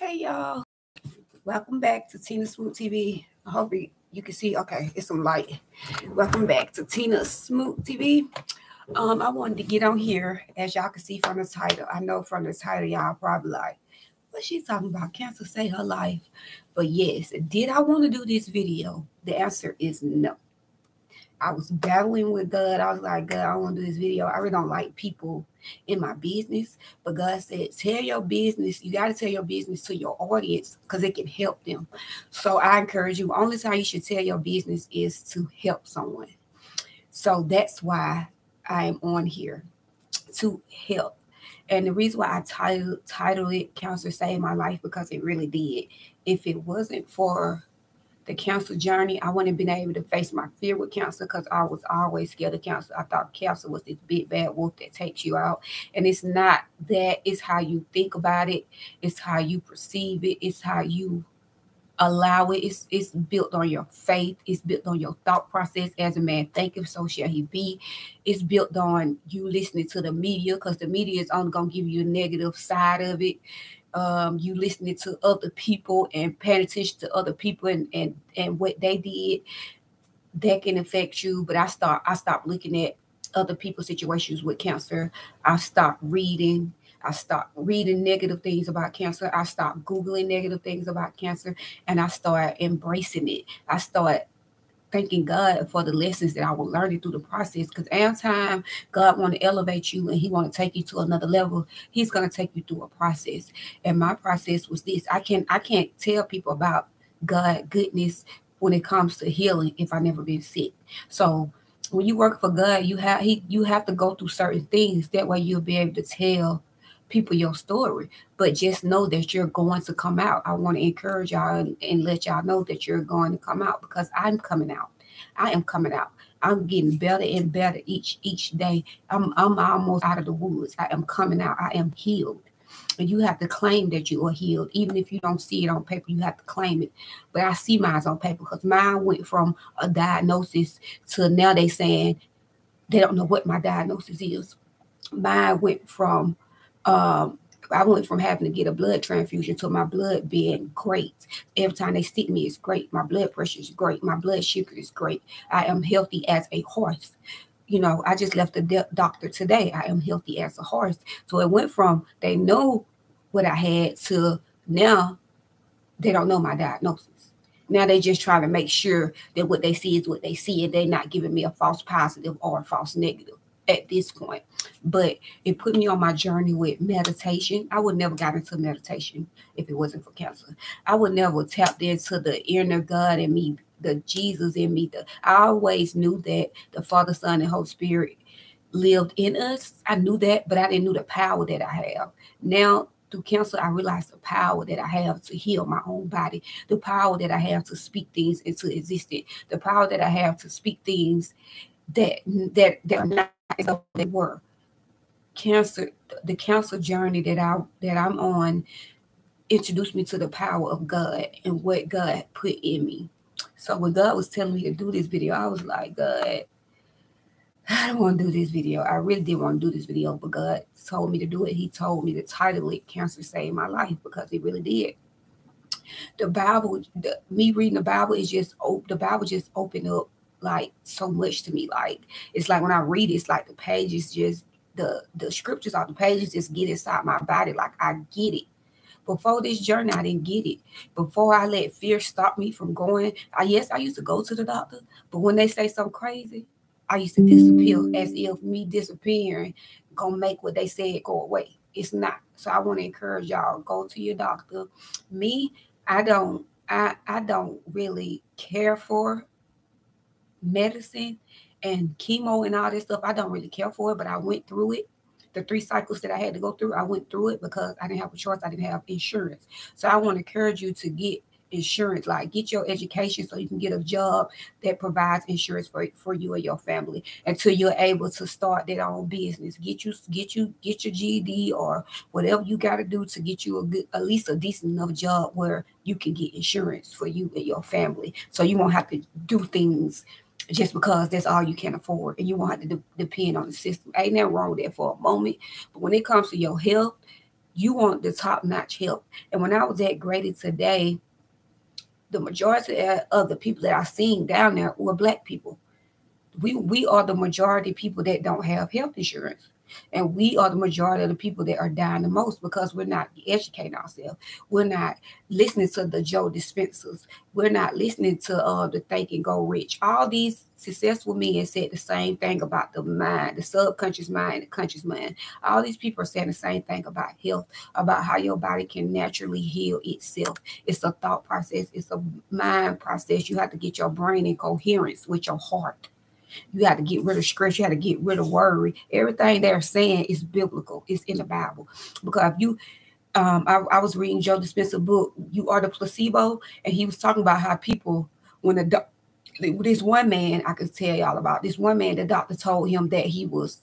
Hey y'all, welcome back to Tina Smoot TV. I hope you can see. Okay, it's some light. Welcome back to Tina Smoot TV. Um, I wanted to get on here, as y'all can see from the title. I know from the title, y'all probably like, what she's talking about? Cancer say her life. But yes, did I want to do this video? The answer is no. I was battling with God. I was like, God, I want to do this video. I really don't like people in my business. But God said, tell your business. You got to tell your business to your audience because it can help them. So I encourage you, only time you should tell your business is to help someone. So that's why I am on here to help. And the reason why I titled, titled it Cancer Saved My Life because it really did. If it wasn't for the cancer journey, I wouldn't have been able to face my fear with cancer because I was always scared of cancer. I thought cancer was this big bad wolf that takes you out. And it's not that, it's how you think about it, it's how you perceive it, it's how you allow it. It's it's built on your faith, it's built on your thought process. As a man thinketh, so shall he be. It's built on you listening to the media because the media is only gonna give you a negative side of it um, you listening to other people and paying attention to other people and and and what they did that can affect you. But i start i stopped looking at other people's situations with cancer. I stopped reading. I stopped reading negative things about cancer. I stopped googling negative things about cancer and i started embracing it. I started thanking God for the lessons that I was learning through the process. Because every time God want to elevate you and He want to take you to another level, He's to take you through a process. And my process was this: I can I can't tell people about God goodness when it comes to healing if I never been sick. So when you work for God, you have he you have to go through certain things. That way you'll be able to tell people your story, but just know that you're going to come out. I want to encourage y'all and, and let y'all know that you're going to come out because I'm coming out. I am coming out. I'm getting better and better each each day. I'm I'm almost out of the woods. I am coming out. I am healed. And you have to claim that you are healed. Even if you don't see it on paper, you have to claim it. But I see mine on paper because mine went from a diagnosis to now they saying they don't know what my diagnosis is. Mine went from um, I went from having to get a blood transfusion to my blood being great. Every time they stick me, it's great. My blood pressure is great. My blood sugar is great. I am healthy as a horse. You know, I just left the doctor today. I am healthy as a horse. So it went from they know what I had to now they don't know my diagnosis. Now they just trying to make sure that what they see is what they see, and they're not giving me a false positive or a false negative at this point. But it put me on my journey with meditation. I would never got into meditation if it wasn't for cancer. I would never tapped into the inner God in me, the Jesus in me. The, I always knew that the Father, Son, and Holy Spirit lived in us. I knew that, but I didn't know the power that I have. Now through cancer, I realized the power that I have to heal my own body, the power that I have to speak things into existence, the power that I have to speak things that that that are not as they were. Cancer, the cancer journey that I that I'm on introduced me to the power of God and what God put in me. So when God was telling me to do this video, I was like, God, I don't want to do this video. I really didn't want to do this video, but God told me to do it. He told me to title it Cancer Saved My Life because it really did. The Bible, the, me reading the Bible is just the Bible just opened up like so much to me. Like it's like when I read it, it's like the pages just the the scriptures on the pages just get inside my body. Like I get it. Before this journey, I didn't get it. Before I let fear stop me from going, I yes, I used to go to the doctor, but when they say something crazy, I used to disappear as if me disappearing gonna make what they said go away. It's not. So I want to encourage y'all, go to your doctor. Me, I don't I I don't really care for medicine and chemo and all this stuff. I don't really care for it, but I went through it. The three cycles that I had to go through, I went through it because I didn't have a choice. I didn't have insurance. So I want to encourage you to get insurance like get your education so you can get a job that provides insurance for, for you and your family until you're able to start that own business get you get you get your ged or whatever you got to do to get you a good at least a decent enough job where you can get insurance for you and your family so you won't have to do things just because that's all you can afford and you won't have to de- depend on the system. Ain't nothing wrong with that for a moment. But when it comes to your health, You want the top notch help. And when I was at Grady today, the majority of the people that I seen down there were black people. We we are the majority people that don't have health insurance. And we are the majority of the people that are dying the most because we're not educating ourselves. We're not listening to the Joe Dispenzas. We're not listening to uh, the Think and Grow Rich. All these successful men said the same thing about the mind, the subconscious mind, the conscious mind. All these people are saying the same thing about health, about how your body can naturally heal itself. It's a thought process, it's a mind process. You have to get your brain in coherence with your heart. You had to get rid of stress. You had to get rid of worry. Everything they're saying is biblical. It's in the Bible. Because if you, um, I, I was reading Joe Dispenza book, "You Are the Placebo," and he was talking about how people, when the this one man, I could tell y'all about this one man. The doctor told him that he was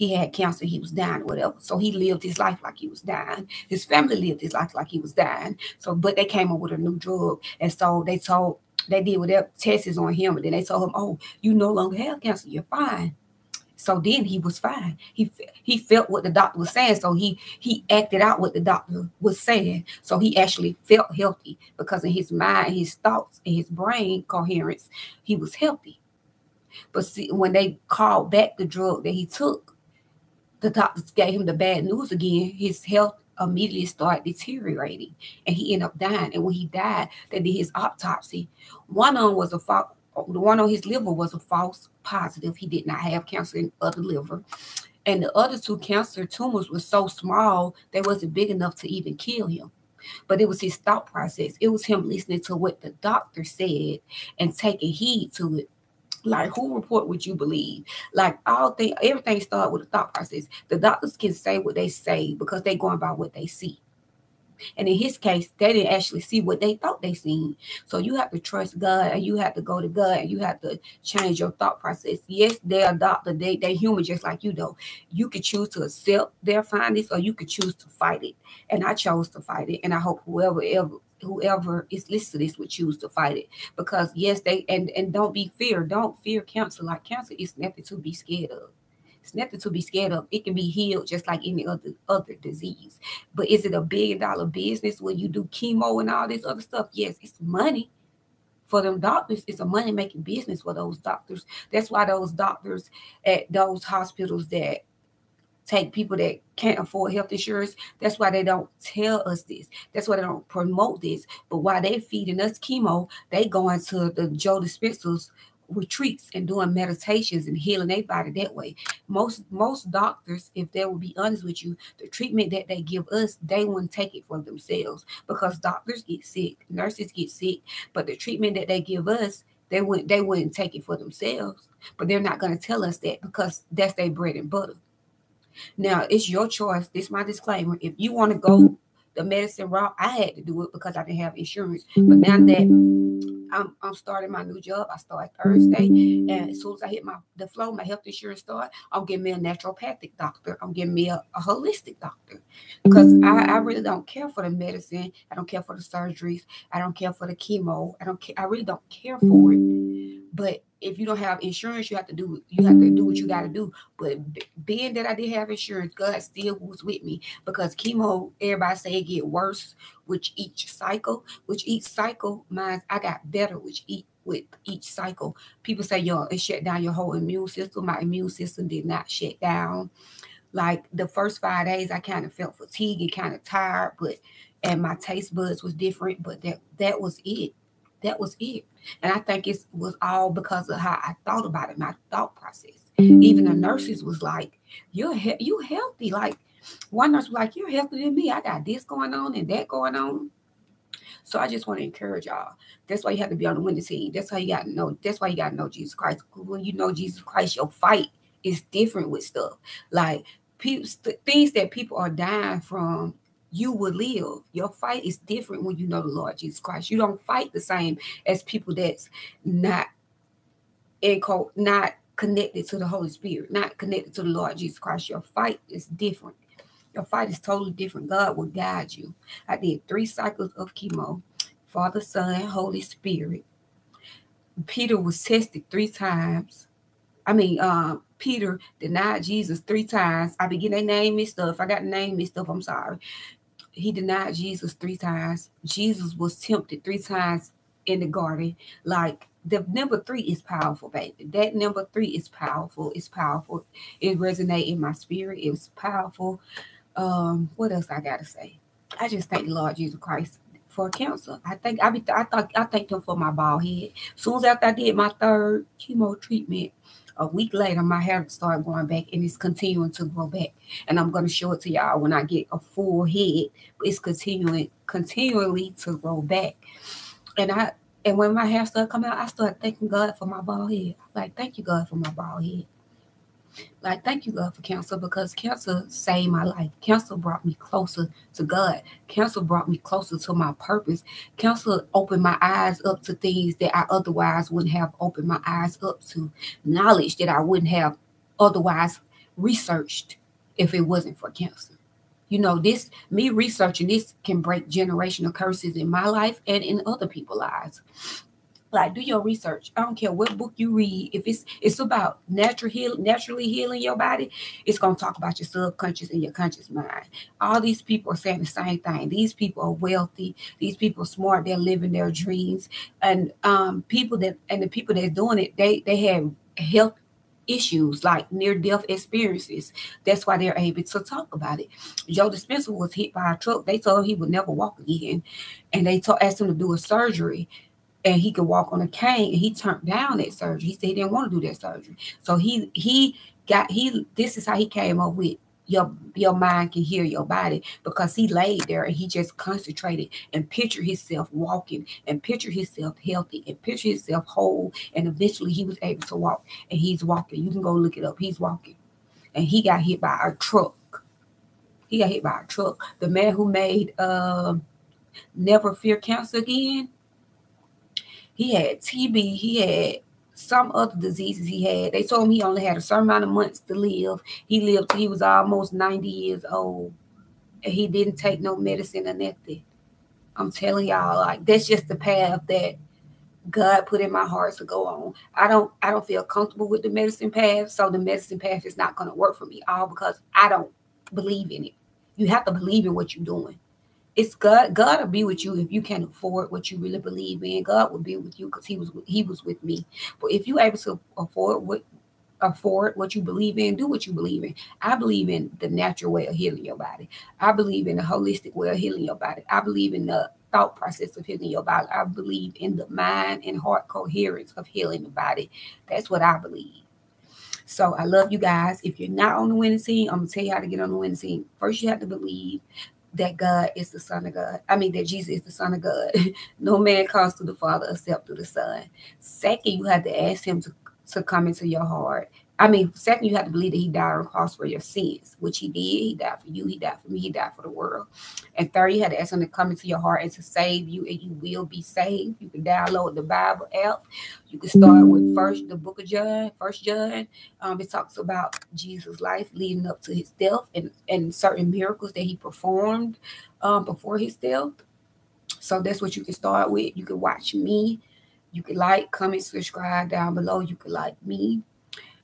he had cancer, he was dying, whatever. So he lived his life like he was dying. His family lived his life like he was dying. So, but they came up with a new drug, and so they told they did whatever tests on him, and then they told him, "Oh, you no longer have cancer. You're fine." So then he was fine. He he felt what the doctor was saying, so he he acted out what the doctor was saying. So he actually felt healthy because in his mind, his thoughts, and his brain coherence, he was healthy. But see, when they called back the drug that he took, the doctors gave him the bad news again. His health immediately started deteriorating and he ended up dying. And when he died, they did his autopsy. One them was a false, the one on his liver was a false positive. He did not have cancer in other liver. And the other two cancer tumors were so small, they wasn't big enough to even kill him. But it was his thought process. It was him listening to what the doctor said and taking heed to it like who report would you believe? Like all thing, everything start with a thought process. The doctors can say what they say because they're going by what they see. And in his case, they didn't actually see what they thought they seen. So you have to trust God and you have to go to God and you have to change your thought process. Yes, they're a doctor, they they human just like you though. You could choose to accept their findings or you could choose to fight it. And I chose to fight it. And I hope whoever ever whoever is listening this would choose to fight it because yes they and and don't be fear don't fear cancer. Like cancer is nothing to be scared of. It's nothing to be scared of. It can be healed just like any other other disease. But is it a billion dollar business when you do chemo and all this other stuff? Yes it's money. For them doctors it's a money making business for those doctors. That's why those doctors at those hospitals that take people that can't afford health insurance. That's why they don't tell us this. That's why they don't promote this. But while they feeding us chemo, they going to the Joe Dispenza's retreats and doing meditations and healing their body that way. Most most doctors, if they will be honest with you, the treatment that they give us, they wouldn't take it for themselves because doctors get sick, nurses get sick, but the treatment that they give us, they wouldn't they wouldn't take it for themselves. But they're not going to tell us that because that's their bread and butter. Now it's your choice. This is my disclaimer. If you want to go the medicine route, I had to do it because I didn't have insurance. But now that I'm, I'm starting my new job, I start Thursday, and as soon as I hit my the flow, my health insurance start, I'm getting me a naturopathic doctor. I'm getting me a, a holistic doctor because I, I really don't care for the medicine. I don't care for the surgeries. I don't care for the chemo. I don't. I really don't care for it. But if you don't have insurance, you have to do you have to do what you got to do. But being that I did have insurance, God still was with me because chemo, everybody say it get worse with each cycle. Which each cycle, mine I got better with each with each cycle. People say, yo, it shut down your whole immune system. My immune system did not shut down. Like the first five days, I kind of felt fatigued and kind of tired, but and my taste buds was different, but that that was it. That was it. And I think it was all because of how I thought about it, my thought process. Even the mm-hmm. nurses was like, "You're he- you healthy." Like one nurse was like, "You're healthier than me. I got this going on and that going on." So I just want to encourage y'all. That's why you have to be on the winning team. That's how you got to know. That's why you got to know Jesus Christ. When you know Jesus Christ, your fight is different with stuff. Like people, things that people are dying from you will live. Your fight is different when you know the Lord Jesus Christ. You don't fight the same as people that's not in co- not connected to the Holy Spirit, not connected to the Lord Jesus Christ. Your fight is different. Your fight is totally different. God will guide you. I did three cycles of chemo, Father, Son, Holy Spirit. Peter was tested three times. I mean, um, Peter denied Jesus three times. I begin their name up. If I got the name mixed up, I'm sorry. He denied Jesus three times. Jesus was tempted three times in the garden. Like the number three is powerful, baby. That number three is powerful. It's powerful. It resonates in my spirit. It's powerful. Um, what else I gotta say? I just thank the Lord Jesus Christ for cancer. I think I be I thought I thanked him for my bald head. Soon as after I did my third chemo treatment, a week later, my hair started growing back and it's continuing to grow back. And I'm going to show it to y'all when I get a full head. It's continuing continually to grow back. And I and when my hair started coming out, I started thanking God for my bald head. Like, thank you, God, for my bald head. Like, thank you, God, for cancer because cancer saved my life. Cancer brought me closer to God. Cancer brought me closer to my purpose. Cancer opened my eyes up to things that I otherwise wouldn't have opened my eyes up to, knowledge that I wouldn't have otherwise researched if it wasn't for cancer. You know, this me researching this can break generational curses in my life and in other people's lives like do your research i don't care what book you read if it's it's about natural heal naturally healing your body it's going to talk about your subconscious and your conscious mind all these people are saying the same thing these people are wealthy these people are smart they're living their dreams and um people that and the people that's doing it they they have health issues like near death experiences. That's why they're able to talk about it. Joe Dispenza was hit by a truck. They told him he would never walk again. And they told, asked him to do a surgery and he could walk on a cane and he turned down that surgery. He said he didn't want to do that surgery. So he he got he this is how he came up with your your mind can hear your body because he laid there and he just concentrated and pictured himself walking and pictured himself healthy and pictured himself whole and eventually he was able to walk and he's walking. You can go look it up. He's walking. And he got hit by a truck. He got hit by a truck. The man who made uh, never fear cancer again he had TB. He had some other diseases he had. They told him he only had a certain amount of months to live. He lived he was almost 90 years old. And he didn't take no medicine or nothing. I'm telling y'all, like that's just the path that God put in my heart to go on. I don't I don't feel comfortable with the medicine path, so the medicine path is not going to work for me all because I don't believe in it. You have to believe in what you're doing it's God. God will be with you if you can afford what you really believe in. God will be with you because He was He was with me. But if you're able to afford what afford what you believe in, do what you believe in. I believe in the natural way of healing your body. I believe in the holistic way of healing your body. I believe in the thought process of healing your body. I believe in the mind and heart coherence of healing the body. That's what I believe. So I love you guys. If you're not on the winning team, I'm gonna tell you how to get on the winning team. First, you have to believe that God is the Son of God. I mean, that Jesus is the Son of God. no man comes to the Father except through the Son. Second, you have to ask Him to, to come into your heart I mean, second, you have to believe that he died on the cross for your sins, which he did. He died for you, he died for me, he died for the world. And third, you had to ask him to come into your heart and to save you, and you will be saved. You can download the Bible app. You can start with first the book of John, first John. Um, it talks about Jesus' life leading up to his death and, and certain miracles that he performed um, before his death. So that's what you can start with. You can watch me. You can like, comment, subscribe down below. You can like me.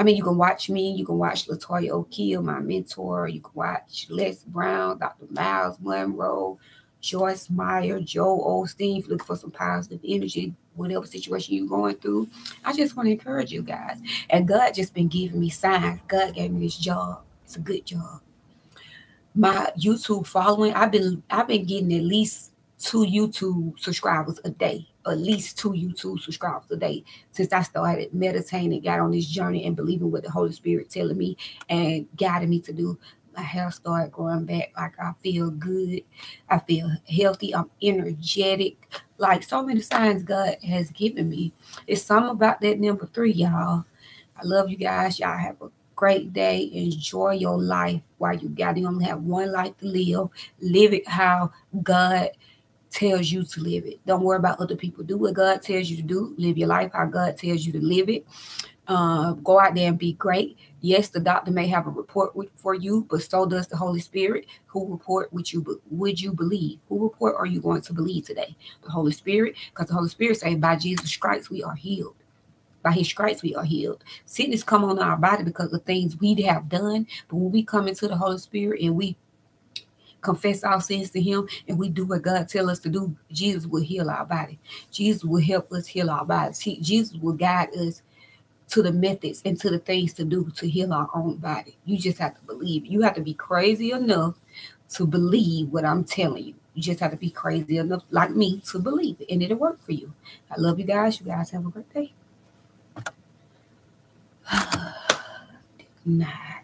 I mean, you can watch me, you can watch Latoya O'Keel, my mentor, you can watch Les Brown, Dr. Myles Munroe, Joyce Meyer, Joe Osteen, look for some positive energy, whatever situation you're going through. I just want to encourage you guys. And God just been giving me signs. God gave me this job. It's a good job. My YouTube following, I've been I've been getting at least two YouTube subscribers a day at least two YouTube subscribers a day since I started meditating, got on this journey and believing what the Holy Spirit telling me and guiding me to do. My hair started growing back. Like I feel good. I feel healthy. I'm energetic. Like so many signs God has given me. It's something about that number three, y'all. I love you guys. Y'all have a great day. Enjoy your life while you got it. You only have one life to live. Live it how God tells you to live it. Don't worry about other people. Do what God tells you to do. Live your life how God tells you to live it. Uh, go out there and be great. Yes, the doctor may have a report for you, but so does the Holy Spirit. Who report would you would you believe? Who report are you going to believe today? The Holy Spirit, because the Holy Spirit says, "By Jesus Christ we are healed." By his stripes we are healed. Sickness come on our body because of things we have done. But when we come into the Holy Spirit and we confess our sins to him and we do what God tell us to do, Jesus will heal our body. Jesus will help us heal our bodies. He, Jesus will guide us to the methods and to the things to do to heal our own body. You just have to believe. You have to be crazy enough to believe what I'm telling you. You just have to be crazy enough, like me, to believe it, and it'll work for you. I love you guys. You guys have a great day. Good night.